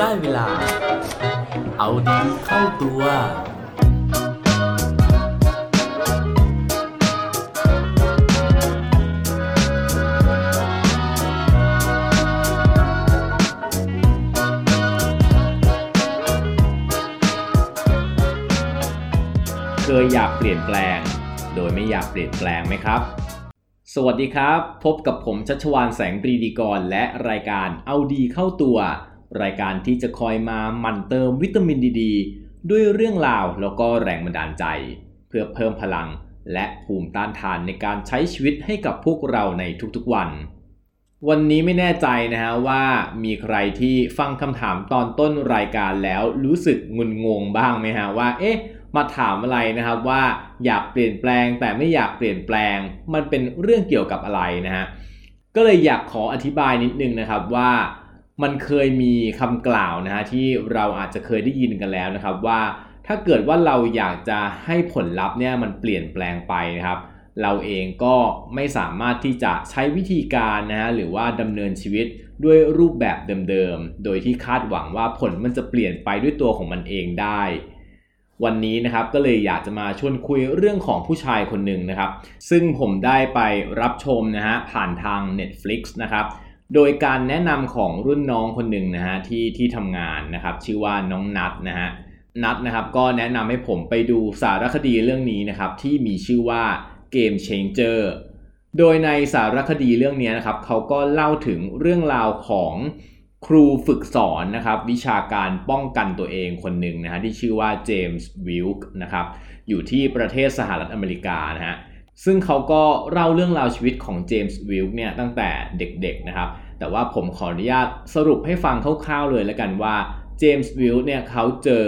ได้เวลา เอาดีเข้าตัว เคยอยากเปลี่ยนแปลง โดยไม่อยากเปลี่ยนแปลงไหมครับสวัสดีครับ พบกับผมชัชวานแสงปรีดีกรและรายการเอาดีเข้าตัว รายการที่จะคอยมาหมั่นเติมวิตามินดีดด้วยเรื่องราวแล้วก็แรงบันดาลใจ เพื่อเพิ่มพลังและภูมิต้านทานในการใช้ชีวิตให้กับพวกเราในทุกๆวัน วันนี้ไม่แน่ใจนะฮะว่ามีใครที่ฟังคำถามตอนต้นรายการแล้วรู้สึกงุนงงบ้างไหมฮะว่าเอ๊ะมาถามอะไรนะครับว่าอยากเปลี่ยนแปลงแต่ไม่อยากเปลี่ยนแปลง มันเป็นเรื่องเกี่ยวกับอะไรนะฮะก็เลยอยากขออธิบายนิดนึงนะครับว่า มันเคยมีคำกล่าวนะฮะที่เราอาจจะเคยได้ยินกันแล้วนะครับว่าถ้าเกิดว่าเราอยากจะให้ผลลัพธ์เนี่ยมันเปลี่ยนแปลงไปนะครับ เราเองก็ไม่สามารถที่จะใช้วิธีการนะฮะหรือว่าดำเนินชีวิตด้วยรูปแบบเดิมๆ โดยที่คาดหวังว่าผลมันจะเปลี่ยนไปด้วยตัวของมันเองได้ วันนี้นะครับก็เลยอยากจะมาชวนคุยเรื่องของผู้ชายคนหนึ่งนะครับ ซึ่งผมได้ไปรับชมนะฮะผ่านทาง Netflix นะครับ โดยการแนะนำของรุ่นน้องคนหนึ่งนะฮะที่ที่ทำงานนะครับ ชื่อว่าน้องนัทนะฮะนัทนะครับก็แนะนำให้ผมไปดูสารคดีเรื่องนี้นะครับ ที่มีชื่อว่า Game Changer โดยในสารคดีเรื่องนี้นะครับเขาก็เล่าถึงเรื่องราวของครูฝึกสอนนะครับวิชาการป้องกันตัวเองคนหนึ่งนะฮะที่ชื่อว่าเจมส์วิลค์นะครับอยู่ที่ประเทศสหรัฐอเมริกานะฮะ ซึ่งเขาก็เล่าเรื่องราวชีวิตของเจมส์วิลค์เนี่ยตั้งแต่เด็กๆนะครับ แต่ว่าผมขออนุญาตสรุปให้ฟังคร่าวๆเลยแล้วกันว่าเจมส์วิลค์เนี่ยเขาเจอ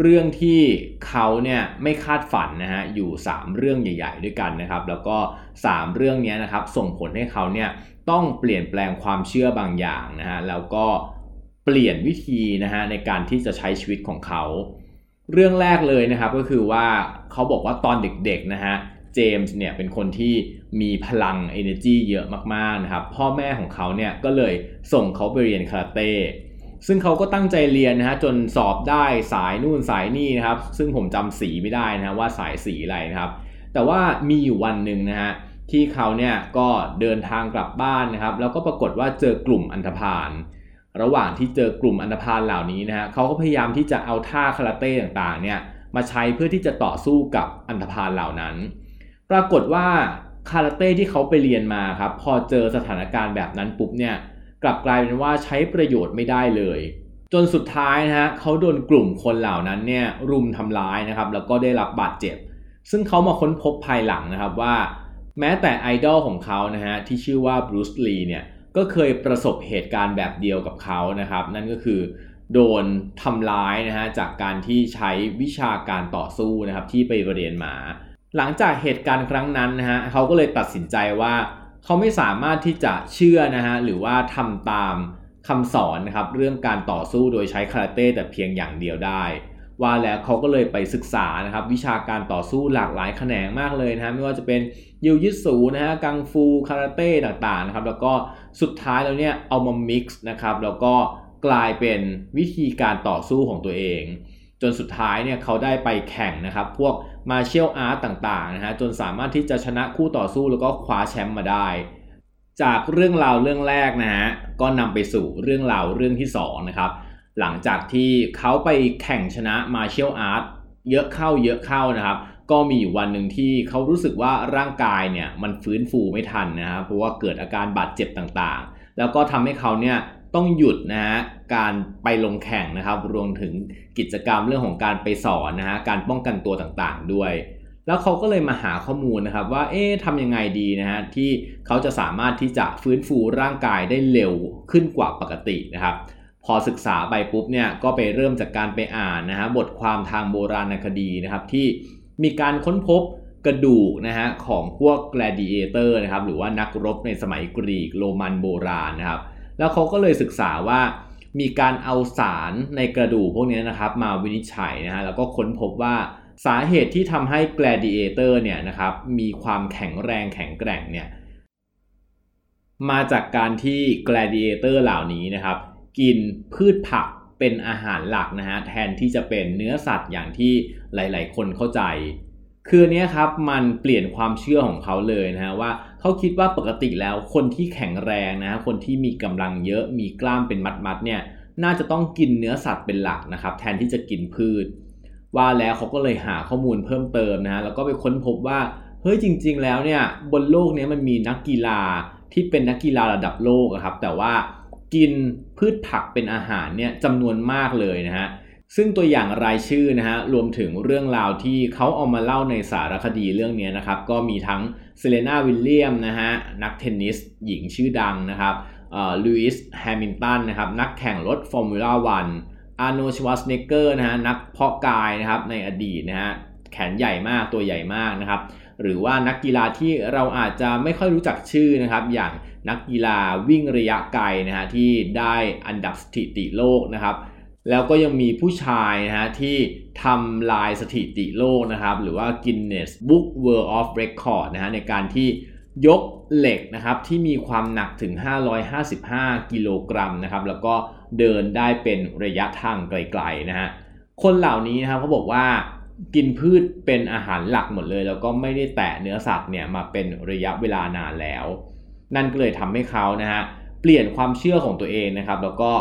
เรื่องที่เขาเนี่ยไม่คาดฝันนะฮะอยู่ 3 เรื่องใหญ่ ๆ ด้วยกันนะครับ แล้วก็ 3 เรื่องนี้นะครับส่งผลให้เขาเนี่ยต้องเปลี่ยนแปลงความเชื่อบางอย่างนะฮะแล้วก็เปลี่ยนวิธีนะฮะในการที่จะใช้ชีวิตของเขา เรื่องแรกเลยนะครับก็คือว่าเขาบอกว่าตอนเด็กๆนะฮะเจมส์เนี่ยเป็นคนที่มีพลัง energy เยอะมากๆนะครับพ่อแม่ของเขาเนี่ยก็เลยส่งเขาไปเรียนคาราเต้ซึ่งเขาก็ตั้งใจเรียนนะฮะจนสอบได้สายนู่นสายนี่นะครับ ซึ่งผมจำสีไม่ได้นะฮะว่าสายสีอะไรนะครับ แต่ว่ามีอยู่วันหนึ่งนะฮะที่เขาเนี่ยก็เดินทางกลับบ้านนะครับ แล้วก็ปรากฏว่าเจอกลุ่มอันธพาลระหว่างที่เจอกลุ่มอันธพาลเหล่านี้นะฮะเขาก็พยายามที่จะเอาท่าคาราเต้ต่างๆเนี่ยมาใช้เพื่อที่จะต่อสู้กับอันธพาลเหล่านั้น ปรากฏว่าคาราเต้ที่เขาไปเรียนมาครับพอเจอสถานการณ์แบบนั้นปุ๊บเนี่ยกลับกลายเป็นว่าใช้ประโยชน์ไม่ได้เลย จนสุดท้ายนะฮะเขาโดนกลุ่มคนเหล่านั้นเนี่ยรุมทำร้ายนะครับแล้วก็ได้รับบาดเจ็บ ซึ่งเขามาค้นพบภายหลังนะครับว่า แม้แต่ไอดอลของเขานะฮะที่ชื่อว่าบรูซลีเนี่ยก็เคยประสบเหตุการณ์แบบเดียวกับเขานะครับ นั่นก็คือโดนทำร้ายนะฮะจากการที่ใช้วิชาการต่อสู้นะครับที่ไปเรียนมา หลังจากเหตุการณ์ครั้งนั้นนะฮะเขาก็เลยตัดสินใจว่าเขาไม่สามารถที่จะเชื่อนะฮะหรือว่าทำตามคำสอนนะครับเรื่องการต่อสู้โดยใช้คาราเต้แต่เพียงอย่างเดียวได้ ว่าแล้วเขาก็เลยไปศึกษานะครับวิชาการต่อสู้หลากหลายแขนงมากเลยนะฮะไม่ว่าจะเป็นยิวยิตสูนะฮะกังฟูคาราเต้ต่างๆนะครับแล้วก็สุดท้ายแล้วเนี่ยเอามา mix นะครับแล้วก็กลายเป็นวิธีการต่อสู้ของตัวเอง จนสุดท้ายเนี่ยเขาได้ไปแข่งนะครับพวก martial art ต่างๆนะฮะจนสามารถที่จะชนะคู่ต่อสู้แล้วก็คว้าแชมป์มาได้ จากเรื่องราวเรื่องแรกนะฮะก็นำไปสู่เรื่องราวเรื่องที่2นะครับหลังจากที่เขาไปแข่งชนะ martial artเยอะเข้าเยอะเข้านะครับ ก็มีอยู่วันหนึ่งที่เขารู้สึกว่าร่างกายเนี่ยมันฟื้นฟูไม่ทันนะครับเพราะว่าเกิดอาการบาดเจ็บต่างๆ แล้วก็ทำให้เขาเนี่ย ต้องหยุดนะฮะการไปลงแข่งนะครับ รวมถึงกิจกรรมเรื่องของการไปสอนนะฮะการป้องกันตัวต่างๆด้วย แล้วเขาก็เลยมาหาข้อมูลนะครับว่าเอ๊ะทำยังไงดีนะฮะที่เขาจะสามารถที่จะฟื้นฟูร่างกายได้เร็วขึ้นกว่าปกตินะครับพอศึกษาไปปุ๊บเนี่ยก็ไปเริ่มจากการไปอ่านนะฮะบทความทางโบราณคดีนะครับที่มีการค้นพบกระดูกนะฮะของพวก gladiator นะครับหรือว่านักรบในสมัยกรีกโรมันโบราณนะครับ แล้วเขาก็เลยศึกษาว่ามีการเอาสารในกระดูกพวกนี้นะครับ มาวินิจฉัยนะฮะแล้วก็ค้นพบว่าสาเหตุที่ทำให้ gladiator เนี่ยนะครับมีความแข็งแรงแข็งแกร่งเนี่ยมาจากการที่ gladiator เหล่านี้นะครับ กินพืชผักเป็นอาหารหลักนะฮะแทนที่จะเป็นเนื้อสัตว์อย่างที่หลาย ๆ คนเข้าใจ คือเนี้ยครับมันเปลี่ยนความเชื่อของเขาเลยนะฮะว่าเขาคิดว่าปกติแล้วคนที่แข็งแรงนะฮะคนที่มีกำลังเยอะมีกล้ามเป็นมัดๆเนี่ยน่าจะต้องกินเนื้อสัตว์เป็นหลักนะครับแทนที่จะกินพืช ว่าแล้วเขาก็เลยหาข้อมูลเพิ่มเติมนะฮะแล้วก็ไปค้นพบว่าเฮ้ยจริง ๆ แล้วเนี่ยบนโลกนี้มันมีนักกีฬาที่เป็นนักกีฬาระดับโลกครับแต่ว่ากินพืชผักเป็นอาหารเนี่ยจำนวนมากเลยนะฮะ ซึ่งตัวอย่างรายชื่อนะฮะรวมถึงเรื่องราวที่เขาเอามาเล่าในสารคดีเรื่องนี้นะครับ ก็มีทั้งเซเรนาวิลเลียมนะฮะนักเทนนิสหญิงชื่อดังนะครับลูอิสแฮมิลตันนะครับนักแข่งรถฟอร์มูล่าวันอาร์โนชวาสเนเกอร์นะฮะนักเพาะกายนะครับในอดีตนะฮะแขนใหญ่มากตัวใหญ่มากนะครับ หรือว่านักกีฬาที่เราอาจจะไม่ค่อยรู้จักชื่อนะครับ อย่างนักกีฬาวิ่งระยะไกลนะฮะที่ได้อันดับสถิติโลกนะครับ แล้วก็ยังมีผู้ชายนะฮะที่ทำลายสถิติโลกนะครับ หรือว่า Guinness Book World of Record นะฮะในการที่ยกเหล็กนะครับที่มีความหนักถึง 555 กิโลกรัมนะครับ แล้วก็เดินได้เป็นระยะทางไกลๆนะฮะคนเหล่านี้นะครับเขาบอกว่ากินพืชเป็นอาหารหลักหมดเลย แล้วก็ไม่ได้แตะเนื้อสัตว์เนี่ยมาเป็นระยะเวลานานแล้ว นั่นก็เลยทำให้เขานะฮะเปลี่ยนความเชื่อของตัวเองนะครับ แล้วก็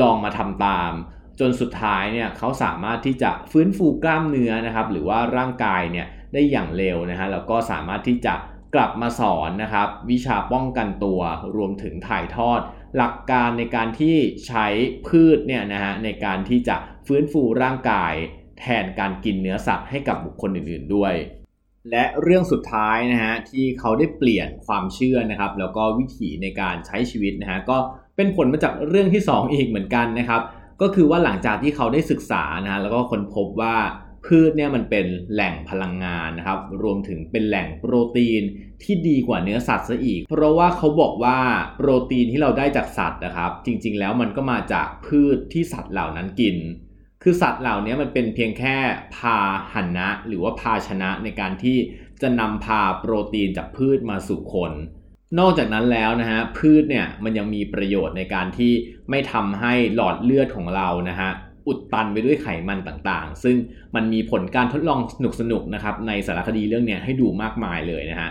ลองมาทำตาม จนสุดท้ายเนี่ยเขาสามารถที่จะฟื้นฟูกล้ามเนื้อนะครับ หรือว่าร่างกายเนี่ยได้อย่างเร็วนะฮะแล้วก็สามารถที่จะกลับมาสอนนะครับ วิชาป้องกันตัวรวมถึงถ่ายทอด หลักการในการที่ใช้พืชเนี่ยนะฮะในการที่จะฟื้นฟูร่างกาย แทนการกินเนื้อสัตว์ให้กับบุคคลอื่น ๆ ด้วย และเรื่องสุดท้ายนะฮะที่เขาได้เปลี่ยนความเชื่อนะครับ แล้วก็วิถีในการใช้ชีวิตนะฮะก็เป็นผลมาจากเรื่องที่ 2 อีกเหมือนกันนะครับ ก็คือว่าหลังจากที่เขาได้ศึกษานะแล้วก็ค้นพบว่าพืชเนี่ยมันเป็นแหล่งพลังงานนะครับ รวมถึงเป็นแหล่งโปรตีนที่ดีกว่าเนื้อสัตว์ซะอีก เพราะว่าเขาบอกว่าโปรตีนที่เราได้จากสัตว์นะครับ จริง ๆ แล้วมันก็มาจากพืชที่สัตว์เหล่านั้นกิน คือสัตว์เหล่านี้มันเป็นเพียงแค่พาหันนะ หรือว่าพาชนะในการที่จะนำพาโปรตีนจากพืชมาสู่คน นอกจากนั้นแล้วนะฮะพืชเนี่ยมันยังมีประโยชน์ในการที่ไม่ทำให้หลอดเลือดของเรานะฮะอุดตันไปด้วยไขมันต่างๆ ซึ่งมันมีผลการทดลองสนุกๆนะครับในสารคดีเรื่องนี้ให้ดูมากมายเลยนะฮะ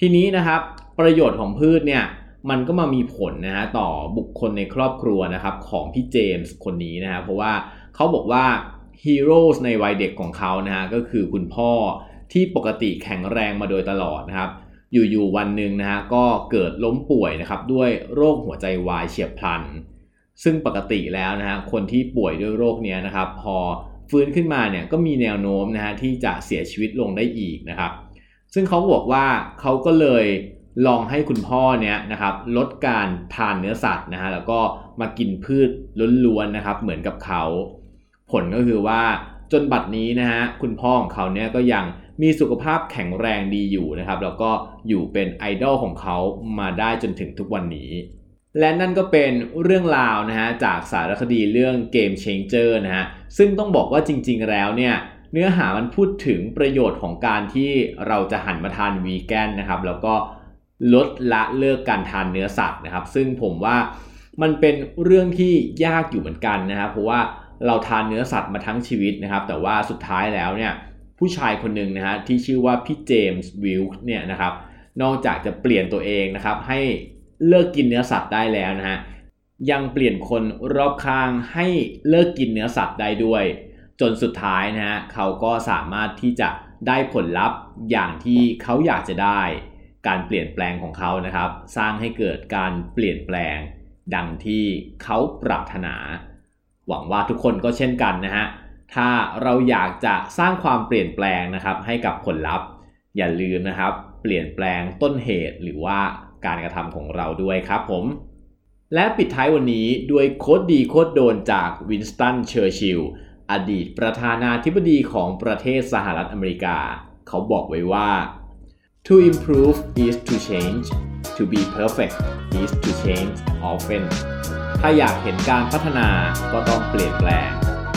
ทีนี้นะครับประโยชน์ของพืชเนี่ยมันก็มามีผลนะฮะต่อบุคคลในครอบครัวนะครับของพี่เจมส์คนนี้นะฮะเพราะว่าเขาบอกว่าฮีโร่ในวัยเด็กของเขานะฮะก็คือคุณพ่อที่ปกติแข็งแรงมาโดยตลอดนะครับ อยู่ๆวันหนึ่งนะฮะก็เกิดล้มป่วยนะครับด้วยโรคหัวใจวายเฉียบพลัน ซึ่งปกติแล้วนะฮะคนที่ป่วยด้วยโรคนี้นะครับ พอฟื้นขึ้นมาเนี่ยก็มีแนวโน้มนะฮะที่จะเสียชีวิตลงได้อีกนะครับ ซึ่งเขาบอกว่าเขาก็เลยลองให้คุณพ่อเนี่ยนะครับลดการทานเนื้อสัตว์นะฮะแล้วก็มากินพืชล้วนๆนะครับ เหมือนกับเขา ผลก็คือว่าจนบัดนี้นะฮะคุณพ่อของเขาเนี่ยก็ยัง มีสุขภาพแข็งแรงดีอยู่นะครับ แล้วก็อยู่เป็นไอดอลของเขามาได้จนถึงทุกวันนี้ และนั่นก็เป็นเรื่องราวนะฮะจากสารคดีเรื่อง Game Changer นะฮะซึ่งต้องบอกว่าจริง ๆ แล้วเนี่ยเนื้อหามันพูดถึงประโยชน์ของการที่เราจะหันมาทานวีแกนนะครับ แล้วก็ลดละเลิกการทานเนื้อสัตว์นะครับ ซึ่งผมว่ามันเป็นเรื่องที่ยากอยู่เหมือนกันนะครับเพราะว่าเราทานเนื้อสัตว์มาทั้งชีวิตนะครับ แต่ว่าสุดท้ายแล้วเนี่ย ผู้ชายคนหนึ่งนะฮะที่ชื่อว่าพี่เจมส์วิลค์เนี่ยนะครับนอกจากจะเปลี่ยนตัวเองนะครับให้เลิกกินเนื้อสัตว์ได้แล้วนะฮะยังเปลี่ยนคนรอบข้างให้เลิกกินเนื้อสัตว์ได้ด้วย จนสุดท้ายนะฮะเขาก็สามารถที่จะได้ผลลัพธ์อย่างที่เขาอยากจะได้ การเปลี่ยนแปลงของเขานะครับ สร้างให้เกิดการเปลี่ยนแปลง ดังที่เขาปรารถนา หวังว่าทุกคนก็เช่นกันนะฮะ ถ้าเราอยากจะสร้างความเปลี่ยนแปลงนะครับ ให้กับผลลัพธ์ อย่าลืมนะครับ เปลี่ยนแปลงต้นเหตุหรือว่าการกระทำของเราด้วยครับผม และปิดท้ายวันนี้ด้วย quote ดี quote โดนจากวินสตันเชอร์ชิลอดีตประธานาธิบดีของประเทศสหรัฐอเมริกา เขาบอกไว้ว่า to improve is to change to be perfect is to change often ถ้าอยากเห็นการพัฒนาก็ต้องเปลี่ยนแปลง